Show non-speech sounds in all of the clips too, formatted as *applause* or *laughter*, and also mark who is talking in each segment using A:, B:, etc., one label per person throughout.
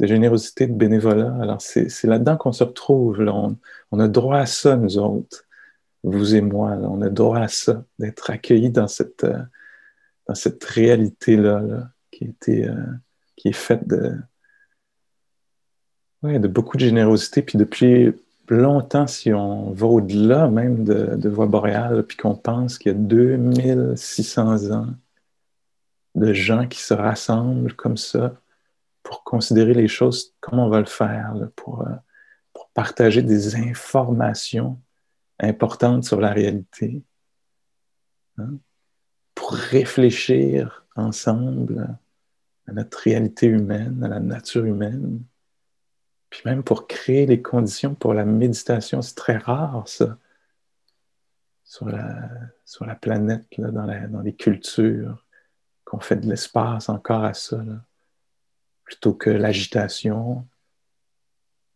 A: de générosité, de bénévolat. Alors, c'est là-dedans qu'on se retrouve. On, a droit à ça, nous autres, vous et moi. on a droit à ça, d'être accueillis dans cette, euh, dans cette réalité-là qui, était, euh, qui est faite de, ouais, de beaucoup de générosité. Puis depuis longtemps, si on va au-delà même de, de Voie boréale, puis qu'on pense qu'il y a 2600 ans de gens qui se rassemblent comme ça pour considérer les choses comme on va le faire, pour, euh, pour partager des informations importantes sur la réalité, hein, pour réfléchir ensemble à notre réalité humaine, à la nature humaine, puis même pour créer les conditions pour la méditation. C'est très rare, ça, sur la, sur la planète, dans, dans les cultures, qu'on fait de l'espace encore à ça. Plutôt que l'agitation,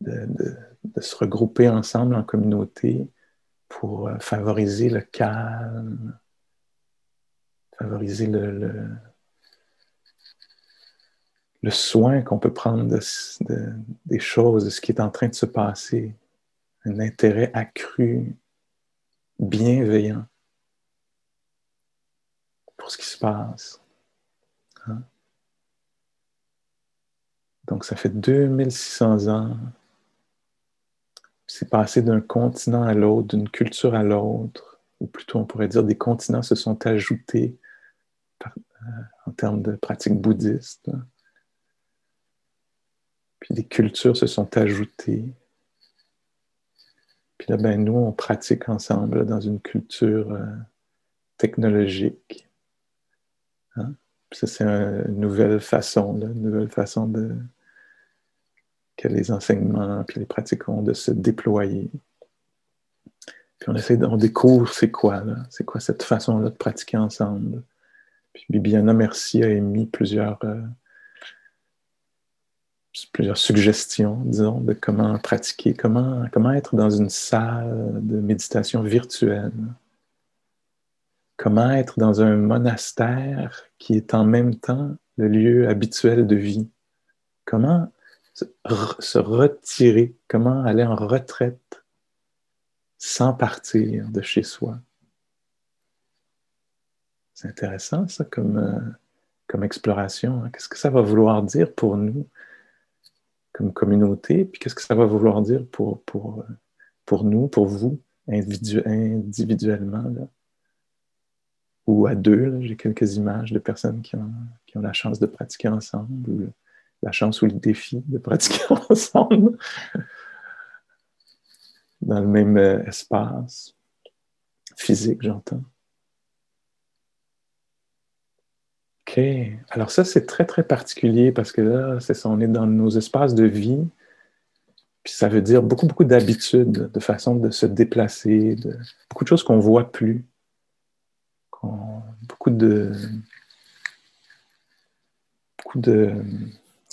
A: de, se regrouper ensemble en communauté pour euh, favoriser le calme, favoriser le, le, soin qu'on peut prendre des choses, de ce qui est en train de se passer, un intérêt accru, bienveillant pour ce qui se passe. Hein? Donc, ça fait 2600 ans. C'est passé d'un continent à l'autre, d'une culture à l'autre, ou plutôt on pourrait dire des continents se sont ajoutés euh, en termes de pratiques bouddhistes. Puis des cultures se sont ajoutées. Puis là, ben, nous, on pratique ensemble dans une culture euh, technologique. Hein? ça, c'est une nouvelle façon, une nouvelle façon de, que les enseignements puis les pratiques de se déployer. Puis on essaie, on découvre c'est quoi, c'est quoi cette façon-là de pratiquer ensemble. Puis Bibiana Merci a émis plusieurs, euh, plusieurs suggestions, disons, de comment pratiquer, comment, comment être dans une salle de méditation virtuelle. Comment être dans un monastère qui est en même temps le lieu habituel de vie. Comment se retirer, comment aller en retraite sans partir de chez soi. C'est intéressant ça comme, euh, comme exploration. Hein. Qu'est-ce que ça va vouloir dire pour nous comme communauté, puis qu'est-ce que ça va vouloir dire pour, pour, pour nous, pour vous, individuellement, ou à deux. J'ai quelques images de personnes qui ont, qui ont la chance de pratiquer ensemble, la chance ou le défi de pratiquer *laughs* ensemble dans le même euh, espace physique, j'entends. OK. Alors ça, c'est très, très particulier parce que là, c'est ça, on est dans nos espaces de vie. Puis ça veut dire beaucoup, beaucoup d'habitudes, de façon de se déplacer, beaucoup de choses qu'on ne voit plus. beaucoup de... Beaucoup de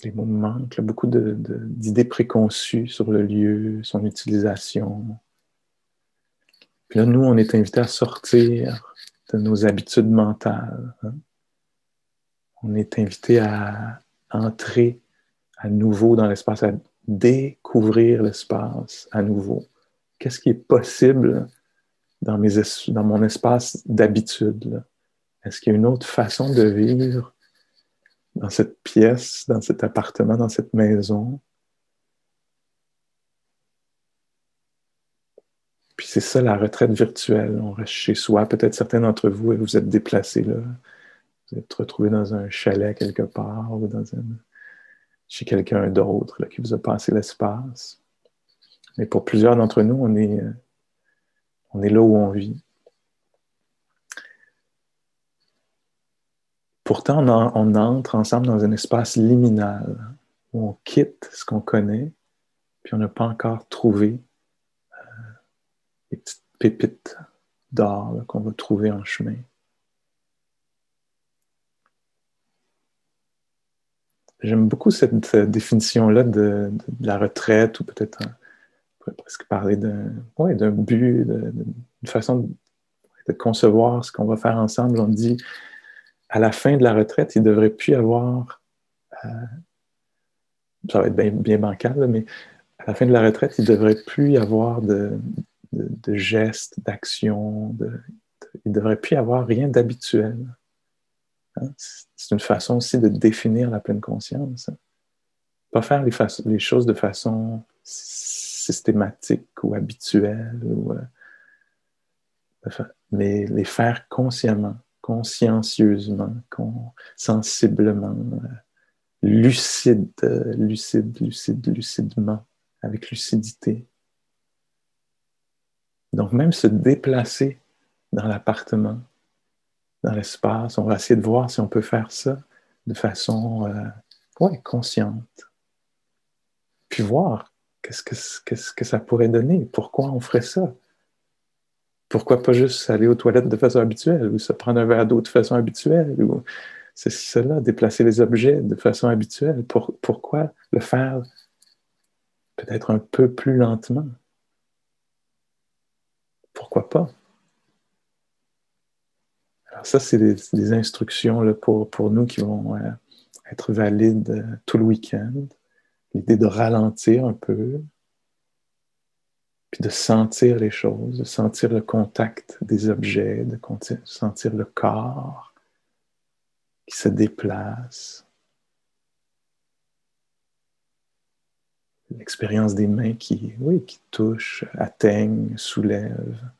A: les mots manquent, beaucoup d'idées préconçues sur le lieu, son utilisation. Puis là, nous, on est invités à sortir de nos habitudes mentales. Hein. On est invité à entrer à nouveau dans l'espace, à découvrir l'espace à nouveau. Qu'est-ce qui est possible dans mon espace d'habitude? Est-ce qu'il y a une autre façon de vivre dans cette pièce, dans cet appartement, dans cette maison. Puis c'est ça la retraite virtuelle. On reste chez soi. Peut-être certains d'entre vous, vous êtes déplacés là. Vous êtes retrouvés dans un chalet quelque part ou dans chez quelqu'un d'autre qui vous a passé l'espace. Mais pour plusieurs d'entre nous, on est, on est là où on vit. Pourtant, on, entre ensemble dans un espace liminal où on quitte ce qu'on connaît, puis on n'a pas encore trouvé euh, les petites pépites d'or qu'on va trouver en chemin. J'aime beaucoup cette, définition-là de, la retraite, ou peut-être on pourrait presque parler d'un but, d'une façon de concevoir ce qu'on va faire ensemble. On dit à la fin de la retraite, il ne devrait plus avoir euh, ça va être bien, bancal, mais à la fin de la retraite, il ne devrait plus y avoir de, gestes, d'actions, il ne devrait plus y avoir rien d'habituel. Hein? C'est une façon aussi de définir la pleine conscience. Hein. Pas faire les, choses de façon systématique ou habituelle, euh, mais les faire consciemment, consciencieusement, sensiblement, euh, lucide, lucide, lucide, lucidement, avec lucidité. Donc même se déplacer dans l'appartement, dans l'espace, on va essayer de voir si on peut faire ça de façon euh, consciente. Puis voir qu'est-ce que, qu'est-ce que ça pourrait donner, pourquoi on ferait ça. Pourquoi pas juste aller aux toilettes de façon habituelle ou se prendre un verre d'eau de façon habituelle ou c'est cela, déplacer les objets de façon habituelle. pourquoi le faire peut-être un peu plus lentement? Pourquoi pas? Alors ça, c'est des, instructions là, pour, pour, nous qui vont euh, être valides euh, tout le week-end. L'idée de ralentir un peu, puis de sentir les choses, de sentir le contact des objets, de sentir le corps qui se déplace. L'expérience des mains qui, oui, touchent, atteignent, soulèvent,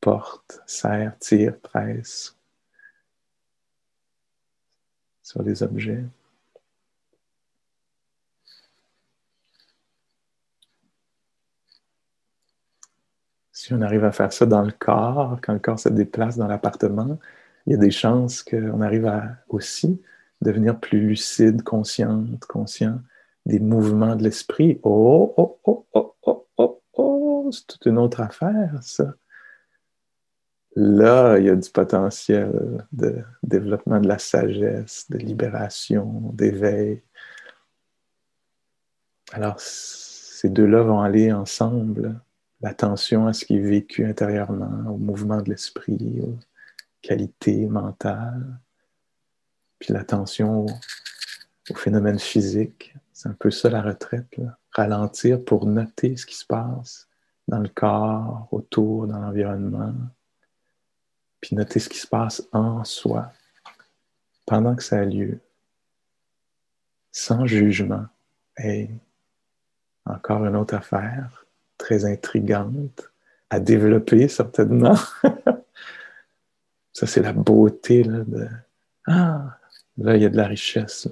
A: portent, serrent, tirent, pressent sur les objets. Si on arrive à faire ça dans le corps, quand le corps se déplace dans l'appartement, il y a des chances qu'on arrive à aussi devenir plus lucide, consciente, conscient des mouvements de l'esprit. Oh, oh, oh, oh, oh, oh, oh, c'est toute une autre affaire, ça. Là, il y a du potentiel de développement de la sagesse, de libération, d'éveil. Alors, ces deux-là vont aller ensemble. L'attention à ce qui est vécu intérieurement, au mouvement de l'esprit, qualité mentale, puis l'attention au phénomène physique. C'est un peu ça la retraite, ralentir pour noter ce qui se passe dans le corps, autour, dans l'environnement, puis noter ce qui se passe en soi pendant que ça a lieu, sans jugement. Et encore une autre affaire très intrigante à développer certainement. *laughs* Ça, c'est la beauté là, de Ah, là, il y a de la richesse.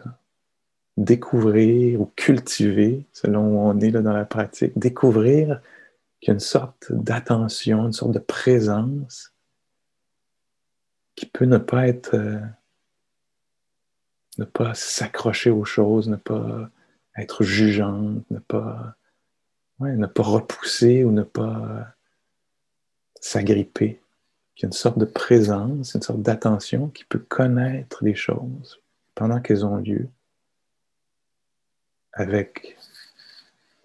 A: Découvrir ou cultiver, selon où on est là, dans la pratique, découvrir qu'il y a une sorte d'attention, une sorte de présence qui peut ne pas être, euh, ne pas s'accrocher aux choses, ne pas être jugeante, ne pas, ne pas repousser ou ne pas s'agripper qu'il y a une sorte de présence, une sorte d'attention qui peut connaître les choses pendant qu'elles ont lieu, avec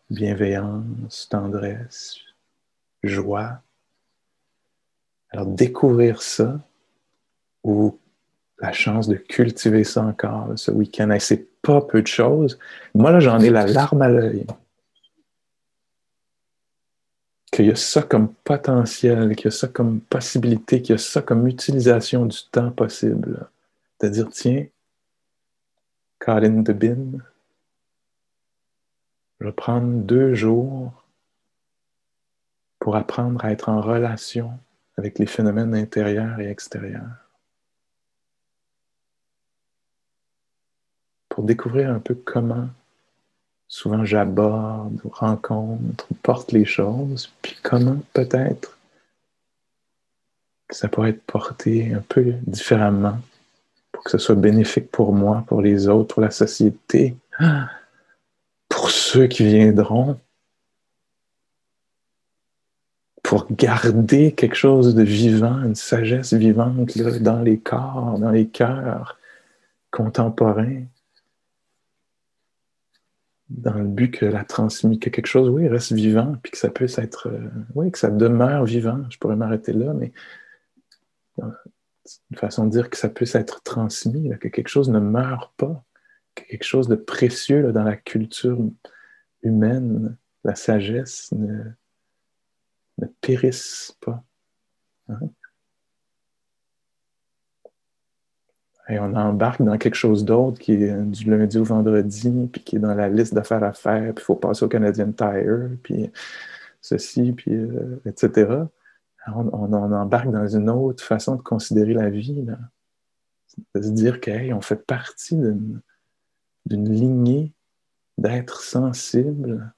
A: bienveillance, tendresse, joie. Alors découvrir ça ou la chance de cultiver ça encore ce week-end, c'est pas peu de choses. Moi, là, j'en ai la larme à l'œil qu'il y a ça comme potentiel, qu'il y a ça comme possibilité, qu'il y a ça comme utilisation du temps possible. C'est-à-dire, tiens, Colin Debin, je vais prendre deux jours pour apprendre à être en relation avec les phénomènes intérieurs et extérieurs. Pour découvrir un peu comment souvent j'aborde rencontre porte les choses, puis comment peut-être ça pourrait être porté un peu différemment pour que ce soit bénéfique pour moi, pour les autres, pour la société, pour ceux qui viendront, pour garder quelque chose de vivant, une sagesse vivante dans les corps, dans les cœurs contemporains dans le but que la transmis, que quelque chose, oui, reste vivant, puis que ça puisse être, euh, oui, que ça demeure vivant. Je pourrais m'arrêter là, mais une façon de dire que ça puisse être transmis, que quelque chose ne meurt pas, quelque chose de précieux dans la culture humaine. La sagesse ne, ne périsse pas. Hein? Et on embarque dans quelque chose d'autre qui est du lundi au vendredi, puis qui est dans la liste d'affaires à faire, puis il faut passer au Canadian Tire, puis ceci, puis euh, etc. On, embarque dans une autre façon de considérer la vie, de se dire qu'on fait partie d'une lignée d'êtres sensibles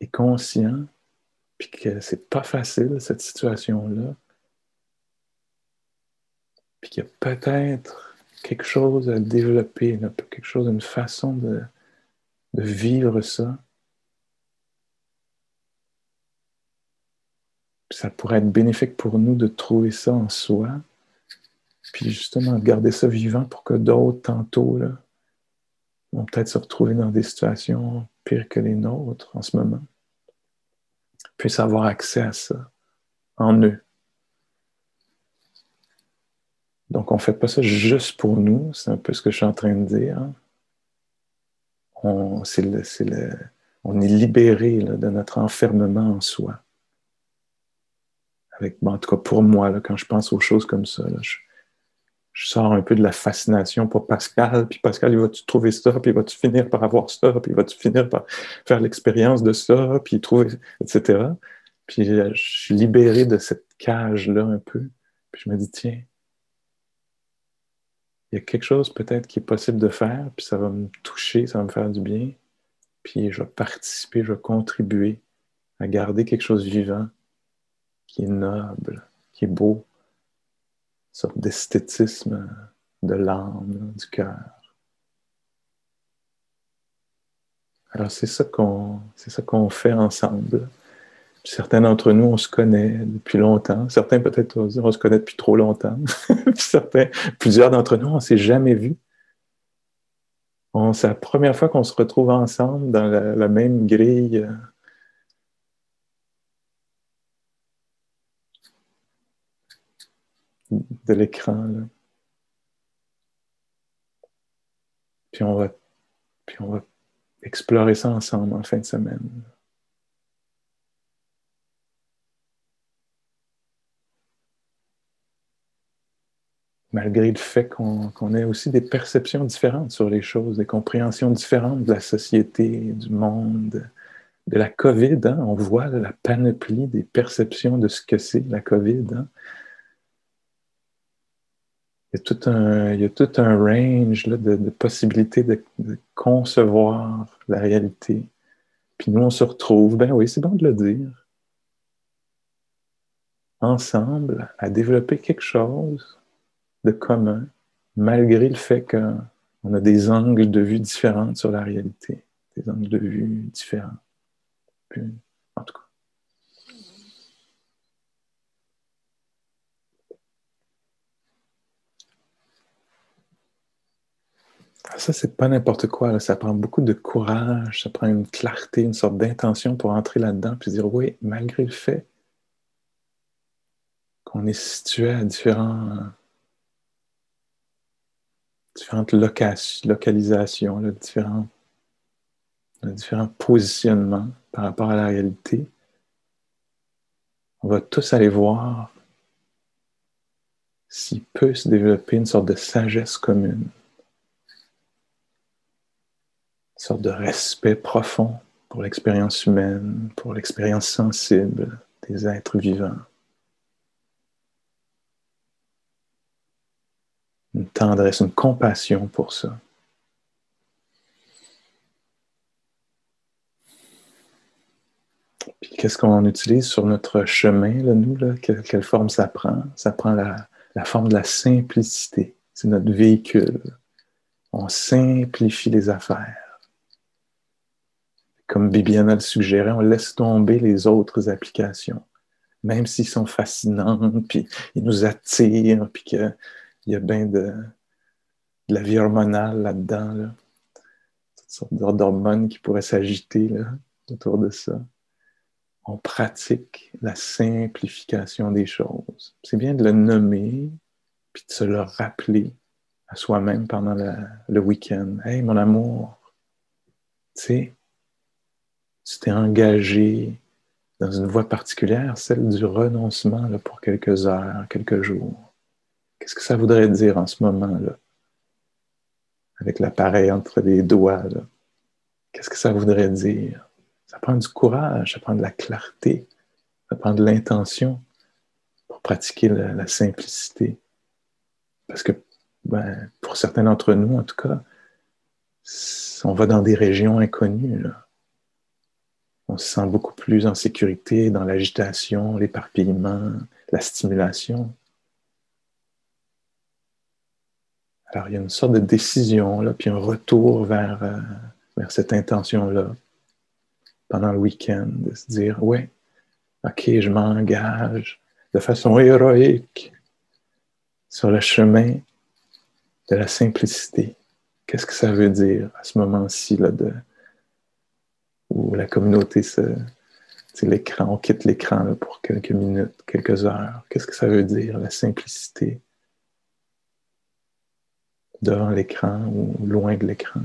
A: et conscients, puis que c'est pas facile cette situation-là, puis qu'il y a peut-être quelque chose à développer, quelque chose, une façon de, vivre ça. ça pourrait être bénéfique pour nous de trouver ça en soi, puis justement de garder ça vivant pour que d'autres, tantôt, là, vont peut-être se retrouver dans des situations pires que les nôtres en ce moment, puissent avoir accès à ça en eux. Donc, on ne fait pas ça juste pour nous, c'est un peu ce que je suis en train de dire. On, est libéré de notre enfermement en soi. Avec, en tout cas, pour moi, quand je pense aux choses comme ça, je, sors un peu de la fascination pour Pascal, puis Pascal, il va-tu trouver ça, puis il va-tu finir par avoir ça, puis il va-tu finir par faire l'expérience de ça, puis trouver, etc. Puis je suis libéré de cette cage-là un peu. Puis je me dis, tiens, il y a quelque chose peut-être qui est possible de faire, puis ça va me toucher, ça va me faire du bien, puis je vais participer, je vais contribuer à garder quelque chose vivant, qui est noble, qui est beau, une sorte d'esthétisme de l'âme, du cœur. Alors c'est ça qu'on c'est ça qu'on fait ensemble. Certains d'entre nous, on se connaît depuis longtemps. Certains, peut-être, on se connaît depuis trop longtemps. *laughs* certains, plusieurs d'entre nous, on ne s'est jamais vus. C'est la première fois qu'on se retrouve ensemble dans la, même grille. De l'écran. Puis puis on va explorer ça ensemble en fin de semaine. Malgré le fait qu'on ait aussi des perceptions différentes sur les choses, des compréhensions différentes de la société, du monde, de la COVID. Hein. On voit la panoplie des perceptions de ce que c'est la COVID. Hein. Il, y a tout un, range de, possibilités de, de, concevoir la réalité. Puis nous, on se retrouve, ben oui, c'est bon de le dire, ensemble, à développer quelque chose de commun, malgré le fait qu'on a des angles de vue différents sur la réalité, des angles de vue différents. en tout cas. Ça, c'est pas n'importe quoi. Ça prend beaucoup de courage, ça prend une clarté, une sorte d'intention pour entrer là-dedans puis dire oui, malgré le fait qu'on est situé à différents différentes localisations, différents, différents positionnements par rapport à la réalité. On va tous aller voir s'il peut se développer une sorte de sagesse commune, une sorte de respect profond pour l'expérience humaine, pour l'expérience sensible des êtres vivants. Une tendresse, une compassion pour ça. Puis qu'est-ce qu'on utilise sur notre chemin, là, nous, là? Quelle, forme ça prend? Ça prend la, forme de la simplicité. C'est notre véhicule. On simplifie les affaires. Comme Bibiana le suggérait, on laisse tomber les autres applications. Même s'ils sont fascinants, puis ils nous attirent, puis que il y a bien de, la vie hormonale là-dedans, là. toutes sortes d'hormones qui pourraient s'agiter autour de ça. On pratique la simplification des choses. C'est bien de le nommer, puis de se le rappeler à soi-même pendant le week-end. Hey, mon amour, tu sais, tu t'es engagé dans une voie particulière, celle du renoncement là, pour quelques heures, quelques jours. Qu'est-ce que ça voudrait dire en ce moment-là? Avec l'appareil entre les doigts, qu'est-ce que ça voudrait dire? Ça prend du courage, ça prend de la clarté, ça prend de l'intention pour pratiquer la, simplicité. Parce que ben, pour certains d'entre nous, en tout cas, on va dans des régions inconnues. On se sent beaucoup plus en sécurité dans l'agitation, l'éparpillement, la stimulation. Alors, il y a une sorte de décision, là, puis un retour vers, euh, vers cette intention-là pendant le week-end, de se dire, ouais, ok, je m'engage de façon héroïque sur le chemin de la simplicité. Qu'est-ce que ça veut dire à ce moment-ci là, de, où la communauté se, l'écran, on quitte l'écran pour quelques minutes, quelques heures. Qu'est-ce que ça veut dire, la simplicité? Devant l'écran ou loin de l'écran?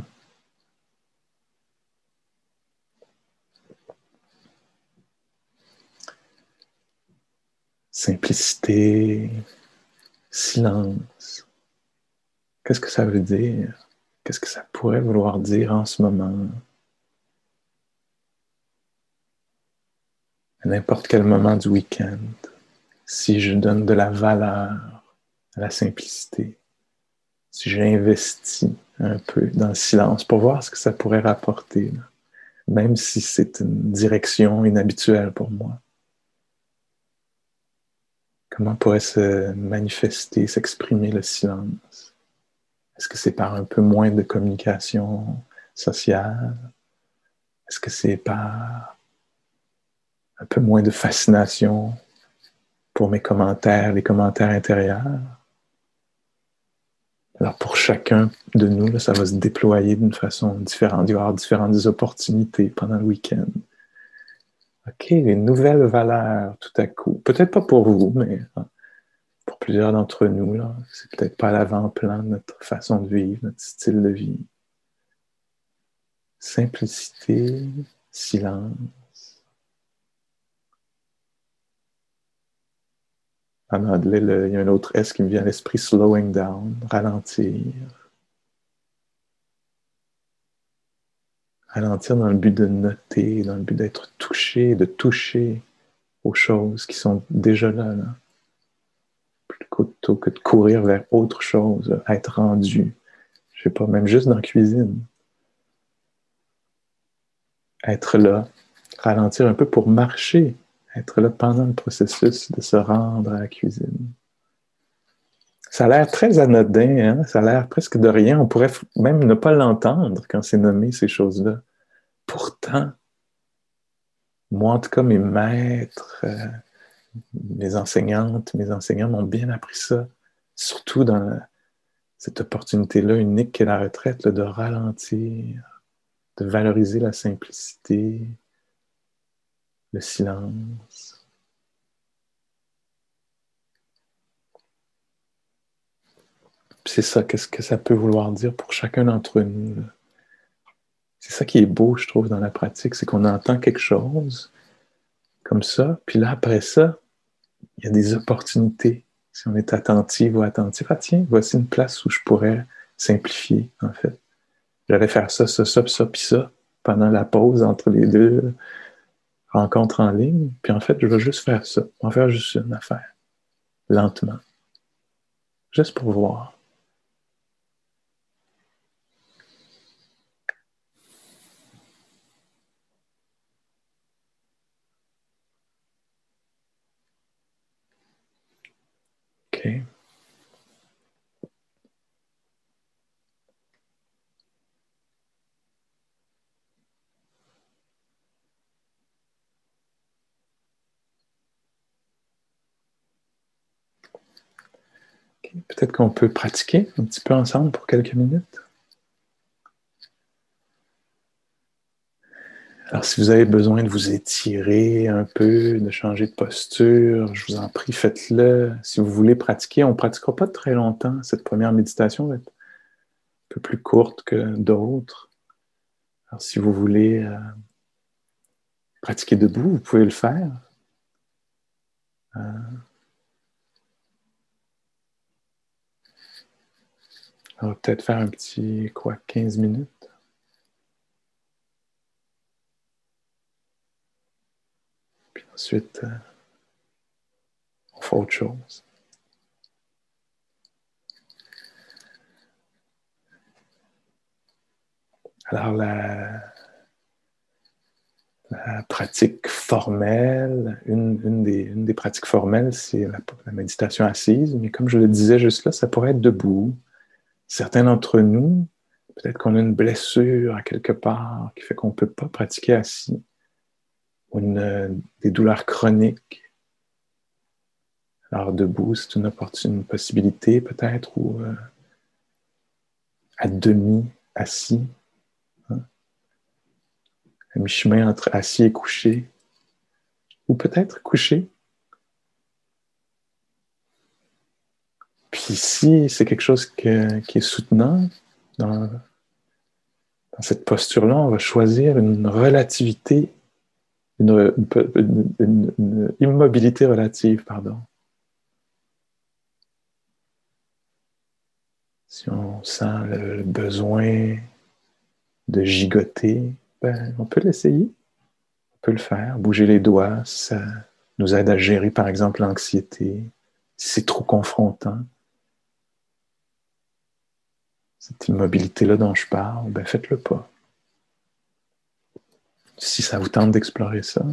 A: Simplicité, silence. Qu'est-ce que ça veut dire? Qu'est-ce que ça pourrait vouloir dire en ce moment? À n'importe quel moment du week-end, si je donne de la valeur à la simplicité, si j'investis un peu dans le silence pour voir ce que ça pourrait rapporter, même si c'est une direction inhabituelle pour moi. Comment pourrait se manifester, s'exprimer le silence? Est-ce que c'est par un peu moins de communication sociale? Est-ce que c'est par un peu moins de fascination pour mes commentaires, les commentaires intérieurs? Alors pour chacun de nous, ça va se déployer d'une façon différente. Il va y avoir différentes opportunités pendant le week-end. OK, une nouvelle valeur tout à coup. Peut-être pas pour vous, mais hein, pour plusieurs d'entre nous, c'est peut-être pas l'avant-plan de notre façon de vivre, notre style de vie. Simplicité, silence. En anglais, il y a un autre S qui me vient à l'esprit, slowing down, ralentir. Ralentir dans le but de noter, dans le but d'être touché, de toucher aux choses qui sont déjà là. là plutôt que de courir vers autre chose, être rendu, je sais pas, même juste dans la cuisine. Être là, ralentir un peu pour marcher, être là pendant le processus de se rendre à la cuisine. Ça a l'air très anodin, hein? ça a l'air presque de rien. On pourrait même ne pas l'entendre quand c'est nommé ces choses-là. Pourtant, moi, en tout cas, mes maîtres, euh, mes enseignantes, mes enseignants m'ont bien appris ça, surtout dans cette opportunité-là unique qu'est la retraite, de ralentir, de valoriser la simplicité, le silence. C'est ça, qu'est-ce que ça peut vouloir dire pour chacun d'entre nous. C'est ça qui est beau, je trouve, dans la pratique, c'est qu'on entend quelque chose comme ça, puis là, après ça, il y a des opportunités. Si on est attentif ou attentif, ah tiens, voici une place où je pourrais simplifier, en fait. J'allais faire ça, ça, ça, ça, puis ça, pendant la pause entre les deux rencontres en ligne. Puis en fait, je vais juste faire ça. On va faire juste une affaire, lentement. Juste pour voir. Peut-être qu'on peut pratiquer un petit peu ensemble pour quelques minutes? Alors, si vous avez besoin de vous étirer un peu, de changer de posture, je vous en prie, faites-le. Si vous voulez pratiquer, on ne pratiquera pas très longtemps. Cette première méditation va être peu plus courtes que d'autres. Alors, si vous voulez euh, pratiquer debout, vous pouvez le faire. Euh, on va peut-être faire un petit, quoi, 15 minutes. Puis ensuite, euh, on fera autre chose. Alors, la, pratique formelle, une, des, pratiques formelles, c'est la, méditation assise, mais comme je le disais juste là, ça pourrait être debout. Certains d'entre nous, peut-être qu'on a une blessure à quelque part qui fait qu'on ne peut pas pratiquer assis, ou des douleurs chroniques. Alors, debout, c'est une opportunité, possibilité peut-être, ou euh, à demi assis, à mi-chemin entre assis et couché, ou peut-être couché. Puis si c'est quelque chose qui est soutenant dans, cette posture-là, on va choisir une relativité, une, immobilité relative, pardon. Si on sent le besoin de gigoter, ben, on peut l'essayer. On peut le faire. Bouger les doigts, ça nous aide à gérer, par exemple, l'anxiété. Si c'est trop confrontant, cette immobilité-là dont je parle, ben faites-le pas. Si ça vous tente d'explorer ça,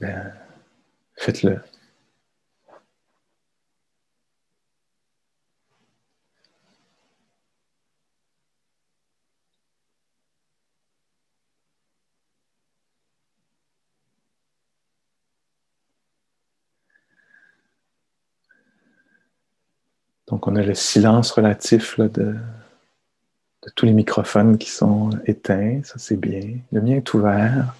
A: ben, faites-le. Donc, on a le silence relatif de, tous les microphones qui sont éteints. Ça, c'est bien. Le mien est ouvert.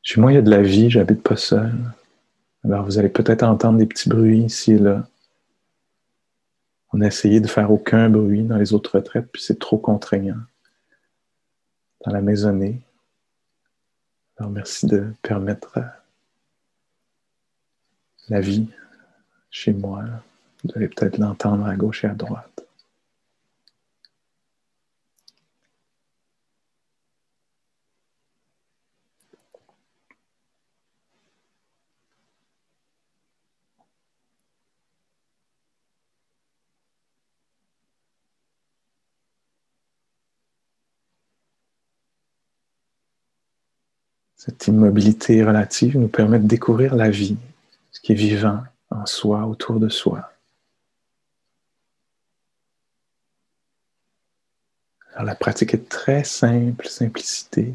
A: Chez moi, il y a de la vie. J'habite pas seul. Alors, vous allez peut-être entendre des petits bruits ici et là. On a essayé de faire aucun bruit dans les autres retraites, puis c'est trop contraignant. Dans la maisonnée. Alors, merci de permettre la vie chez moi. Vous allez peut-être l'entendre à gauche et à droite. Cette immobilité relative nous permet de découvrir la vie, ce qui est vivant en soi, autour de soi. La pratique est très simple, simplicité.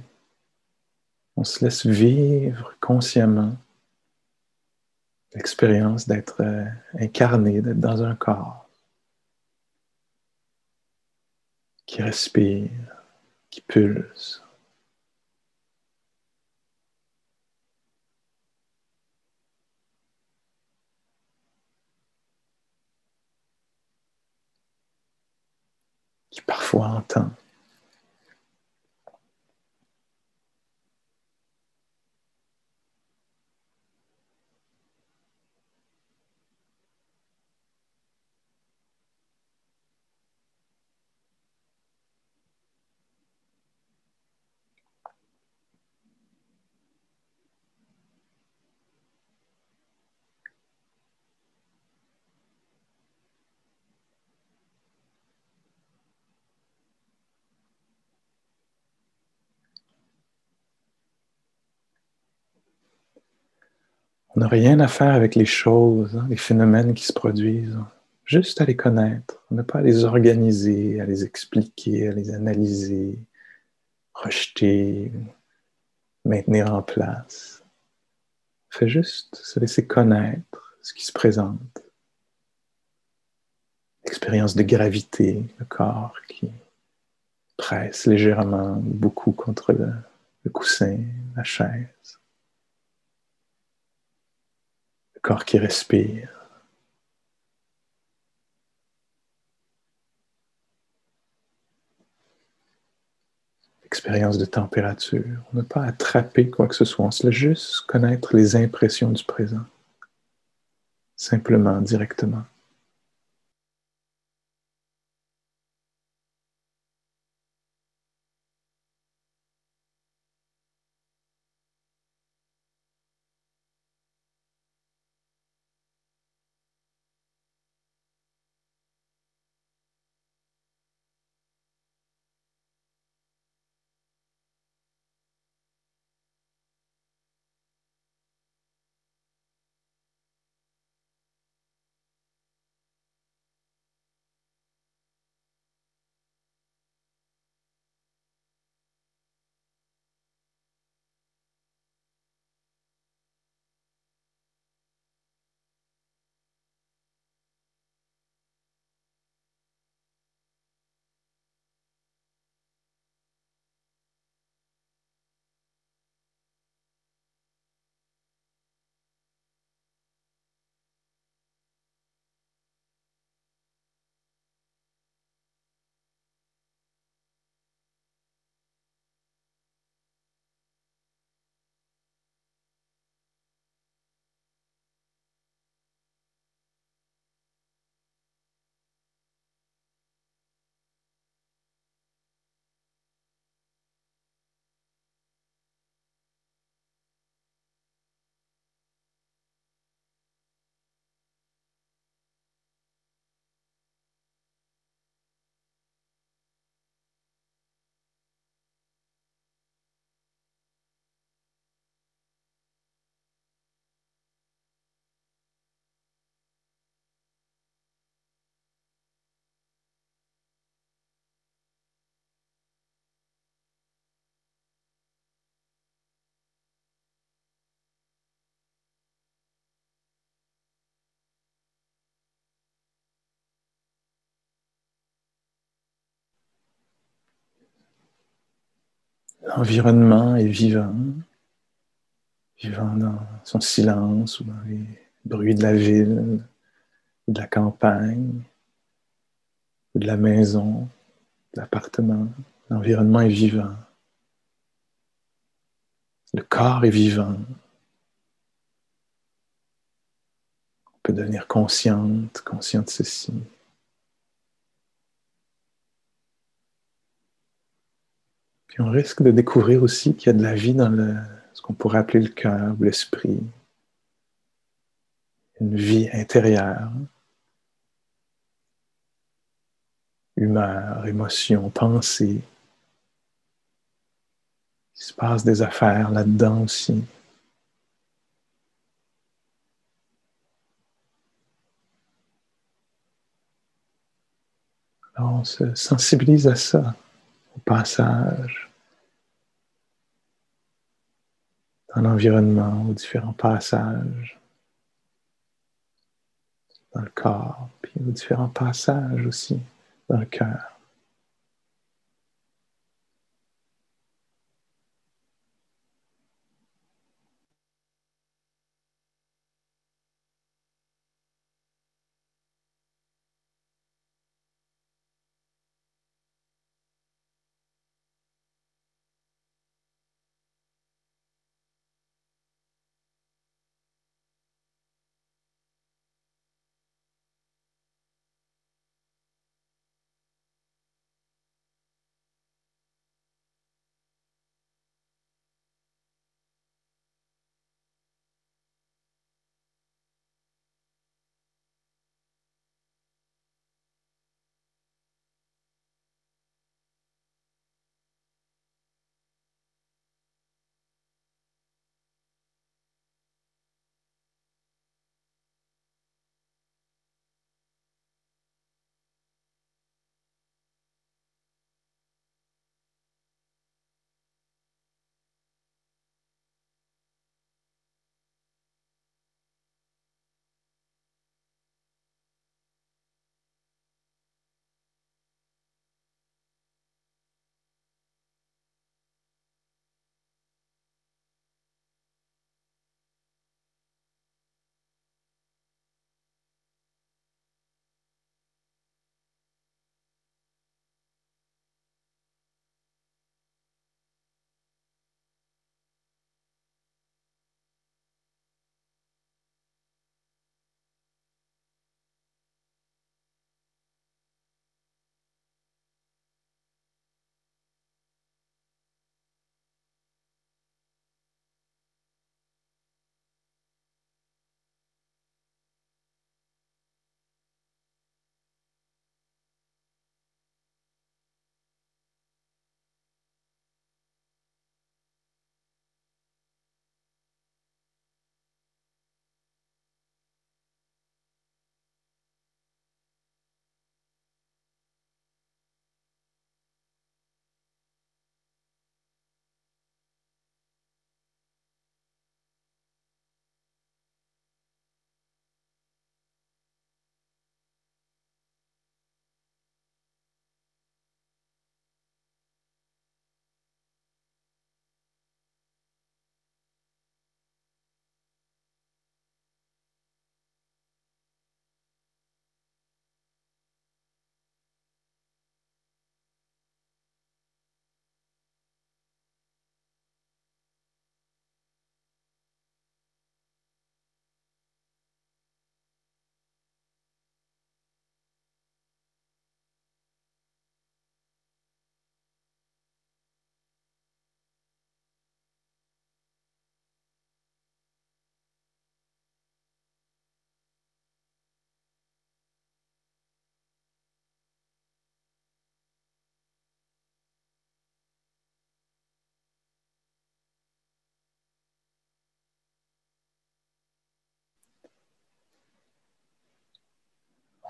A: On se laisse vivre consciemment l'expérience d'être euh, incarné, d'être dans un corps qui respire, qui pulse. Qui parfois entend. On n'a rien à faire avec les choses, hein, les phénomènes qui se produisent, juste à les connaître. On n'a pas à les organiser, à les expliquer, à les analyser, rejeter, maintenir en place. Fait juste se laisser connaître ce qui se présente. L'expérience de gravité, le corps qui presse légèrement beaucoup contre le, le coussin, la chaise. Corps qui respire. Expérience de température. N'a pas attrapé quoi que ce soit. On se juste connaître les impressions du présent. Simplement, directement. L'environnement est vivant, vivant dans son silence ou dans les bruits de la ville, de la campagne, ou de la maison, de l'appartement. L'environnement est vivant. Le corps est vivant. On peut devenir consciente, conscient de ceci. Puis on risque de découvrir aussi qu'il y a de la vie dans ce qu'on pourrait appeler le cœur ou l'esprit. Une vie intérieure. Humeur, émotion, pensée. Il se passe des affaires là-dedans aussi. Alors on se sensibilise à ça au passage dans l'environnement, aux différents passages dans le corps, puis aux différents passages aussi dans le cœur.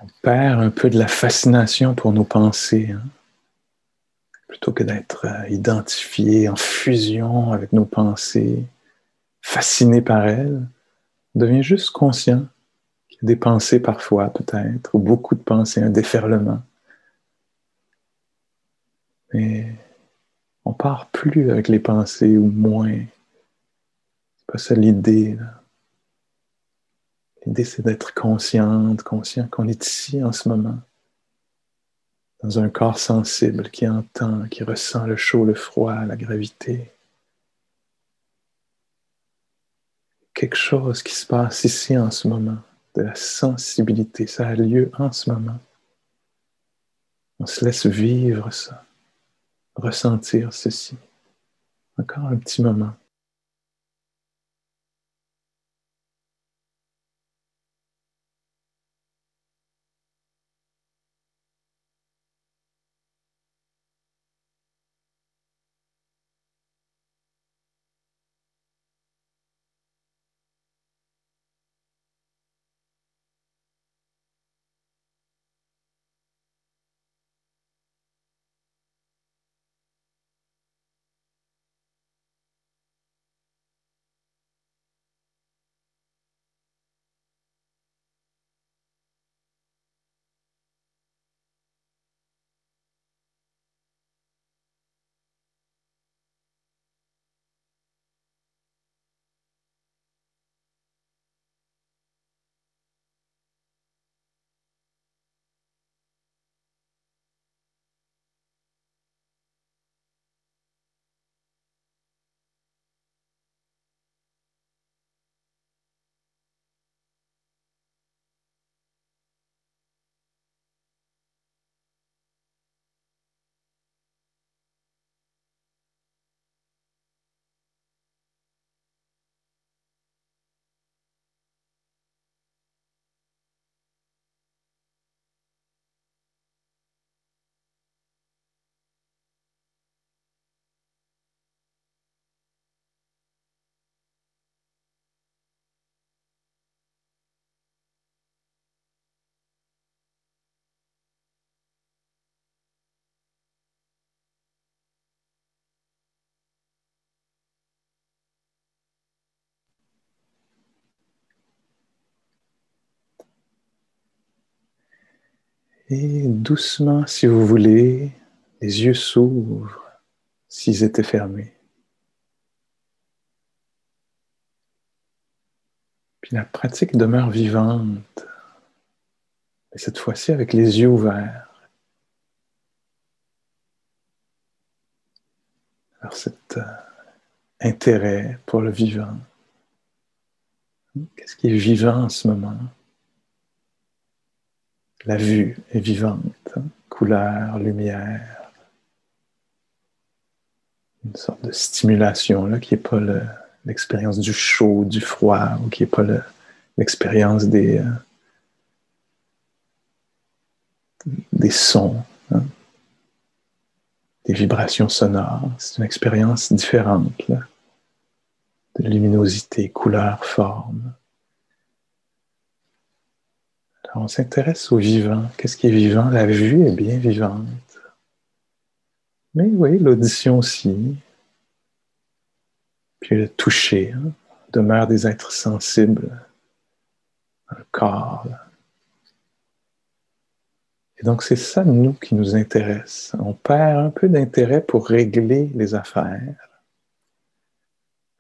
A: On perd un peu de la fascination pour nos pensées. Hein. Plutôt que d'être euh, identifié en fusion avec nos pensées, fasciné par elles, on devient juste conscient qu'il y a des pensées parfois, peut-être, ou beaucoup de pensées, un déferlement. Mais on part plus avec les pensées ou moins. C'est pas ça l'idée. L'idée, c'est d'être consciente, conscient qu'on est ici en ce moment, dans un corps sensible qui entend, qui ressent le chaud, le froid, la gravité. Quelque chose qui se passe ici en ce moment, de la sensibilité, ça a lieu en ce moment. On se laisse vivre ça, ressentir ceci. Encore un petit moment. Et doucement, si vous voulez, les yeux s'ouvrent s'ils étaient fermés. Puis la pratique demeure vivante, et cette fois-ci avec les yeux ouverts. Alors cet euh, intérêt pour le vivant. Qu'est-ce qui est vivant en ce moment? La vue est vivante, couleur, lumière. Une sorte de stimulation là, qui n'est pas l'expérience du chaud, du froid, ou qui n'est pas l'expérience des, euh, sons, hein. des vibrations sonores. C'est une expérience différente de luminosité, couleur, forme on s'intéresse au vivant. Qu'est-ce qui est vivant? La vue est bien vivante. Mais oui, l'audition aussi. Puis le toucher hein, demeure des êtres sensibles le corps. Et donc c'est ça, nous, qui nous intéresse. On perd un peu d'intérêt pour régler les affaires.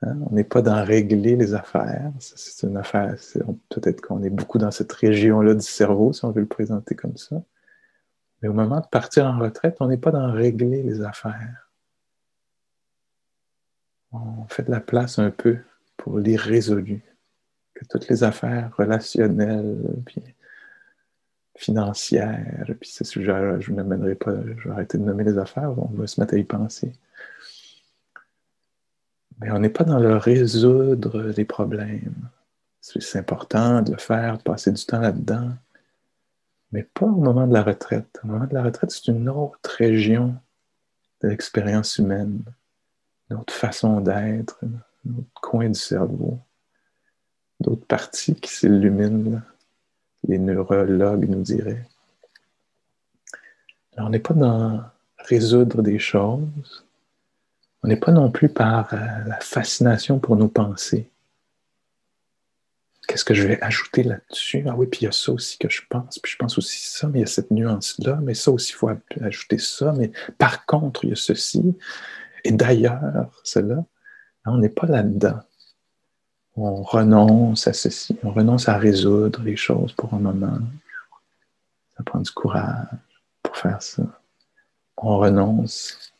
A: Hein, on n'est pas dans régler les affaires. C'est une affaire, peut-être qu'on est beaucoup dans cette région-là du cerveau, si on veut le présenter comme ça. Mais au moment de partir en retraite, on n'est pas dans régler les affaires. On fait de la place un peu pour l'irrésolu. Que toutes les affaires relationnelles, puis financières, puis je ne m'amènerai pas, je vais arrêter de nommer les affaires, on va se mettre à y penser. On n'est pas dans le résoudre les problèmes. C'est important de le faire, de passer du temps là-dedans, mais pas au moment de la retraite. Au moment de la retraite, c'est une autre région de l'expérience humaine, une autre façon d'être, un autre coin du cerveau, d'autres parties qui s'illuminent les neurologues nous diraient. Alors, on n'est pas dans résoudre des choses, on n'est pas non plus par euh, la fascination pour nos pensées. Qu'est-ce que je vais ajouter là-dessus? Ah oui, puis il y a ça aussi que je pense, puis je pense aussi ça, mais il y a cette nuance-là, mais ça aussi, il faut ajouter ça, mais par contre, il y a ceci, et d'ailleurs, cela. On n'est pas là-dedans. On renonce à ceci, on renonce à résoudre les choses pour un moment. Ça prend du courage pour faire ça. On renonce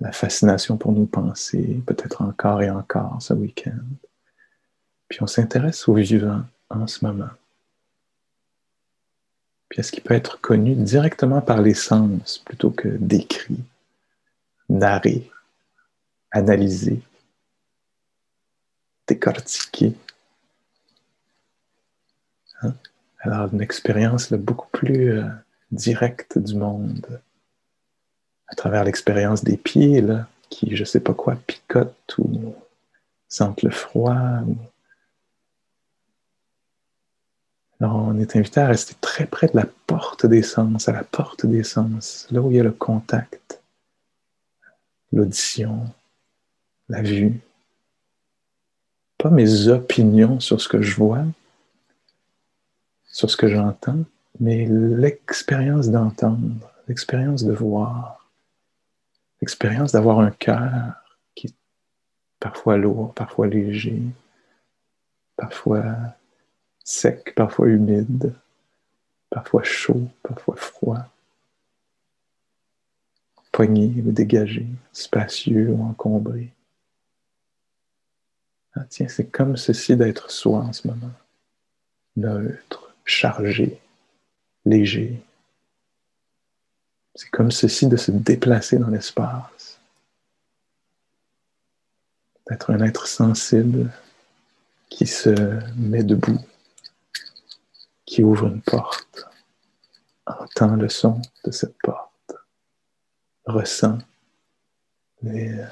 A: la fascination pour nous penser, peut-être encore et encore ce week-end. Puis on s'intéresse au vivant en ce moment. Puis est-ce qu'il peut être connu directement par les sens plutôt que décrit, narré, analysé, décortiqué? Hein? Alors, une expérience beaucoup plus euh, directe du monde, à travers l'expérience des pieds, là, qui, je ne sais pas quoi, picotent ou sentent le froid. Alors, on est invité à rester très près de la porte des sens, à la porte des sens, là où il y a le contact, l'audition, la vue, pas mes opinions sur ce que je vois, sur ce que j'entends, mais l'expérience d'entendre, l'expérience de voir, l'expérience d'avoir un cœur qui est parfois lourd, parfois léger, parfois sec, parfois humide, parfois chaud, parfois froid, poigné ou dégagé, spacieux ou encombré. Ah, tiens, c'est comme ceci d'être soi en ce moment. Neutre, chargé, léger. C'est comme ceci de se déplacer dans l'espace. D'être un être sensible qui se met debout, qui ouvre une porte, entend le son de cette porte, ressent le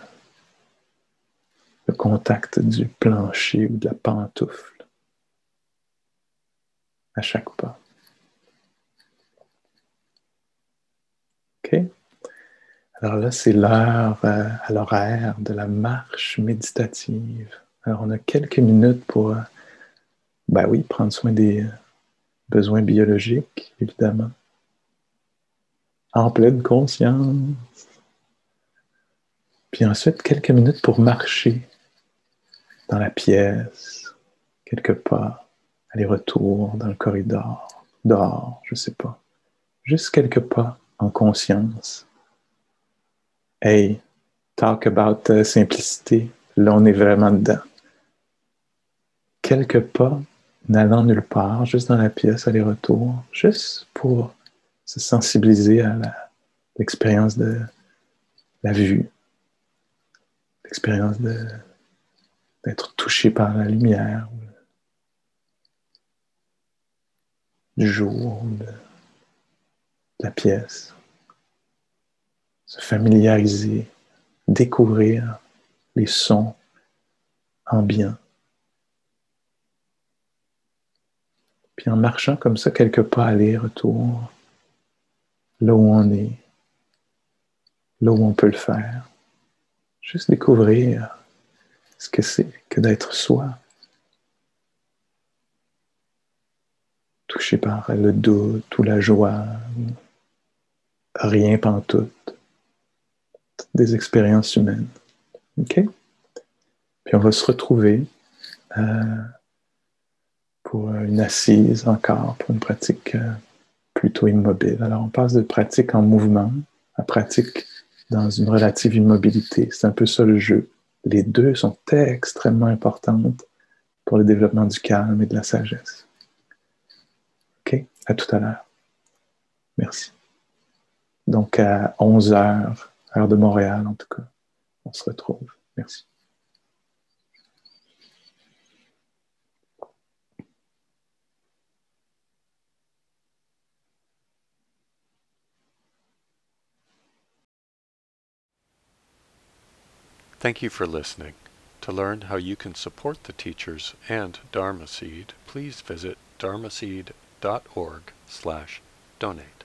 A: contact du plancher ou de la pantoufle à chaque pas. OK? Alors là, c'est l'heure euh, à l'horaire de la marche méditative. Alors, on a quelques minutes pour, euh, ben oui, prendre soin des besoins biologiques, évidemment. En pleine conscience. Puis ensuite, quelques minutes pour marcher dans la pièce, quelque part, aller-retour dans le corridor, dehors, je ne sais pas. Juste quelques pas en conscience. Hey, talk about simplicité. Là, on est vraiment dedans. Quelques pas n'allant nulle part, juste dans la pièce, aller-retour, juste pour se sensibiliser à l'expérience de la vue, l'expérience d'être touché par la lumière du jour, de la pièce, se familiariser, découvrir les sons ambiants. Puis en marchant comme ça, quelque pas aller-retour, là où on est, là où on peut le faire, juste découvrir ce que c'est que d'être soi. Touché par le doute ou la joie, rien pantoute. Des expériences humaines. OK? Puis on va se retrouver euh, pour une assise encore, pour une pratique euh, plutôt immobile. Alors on passe de pratique en mouvement à pratique dans une relative immobilité. C'est un peu ça le jeu. Les deux sont extrêmement importantes pour le développement du calme et de la sagesse. OK? À tout à l'heure. Merci. Donc à 11 heures, heure de Montréal en tout cas, on se retrouve. Merci.
B: Thank you for listening. To learn how you can support the teachers and Dharma Seed, please visit dharmaseed.org. www.lifepedagogy.org/donate.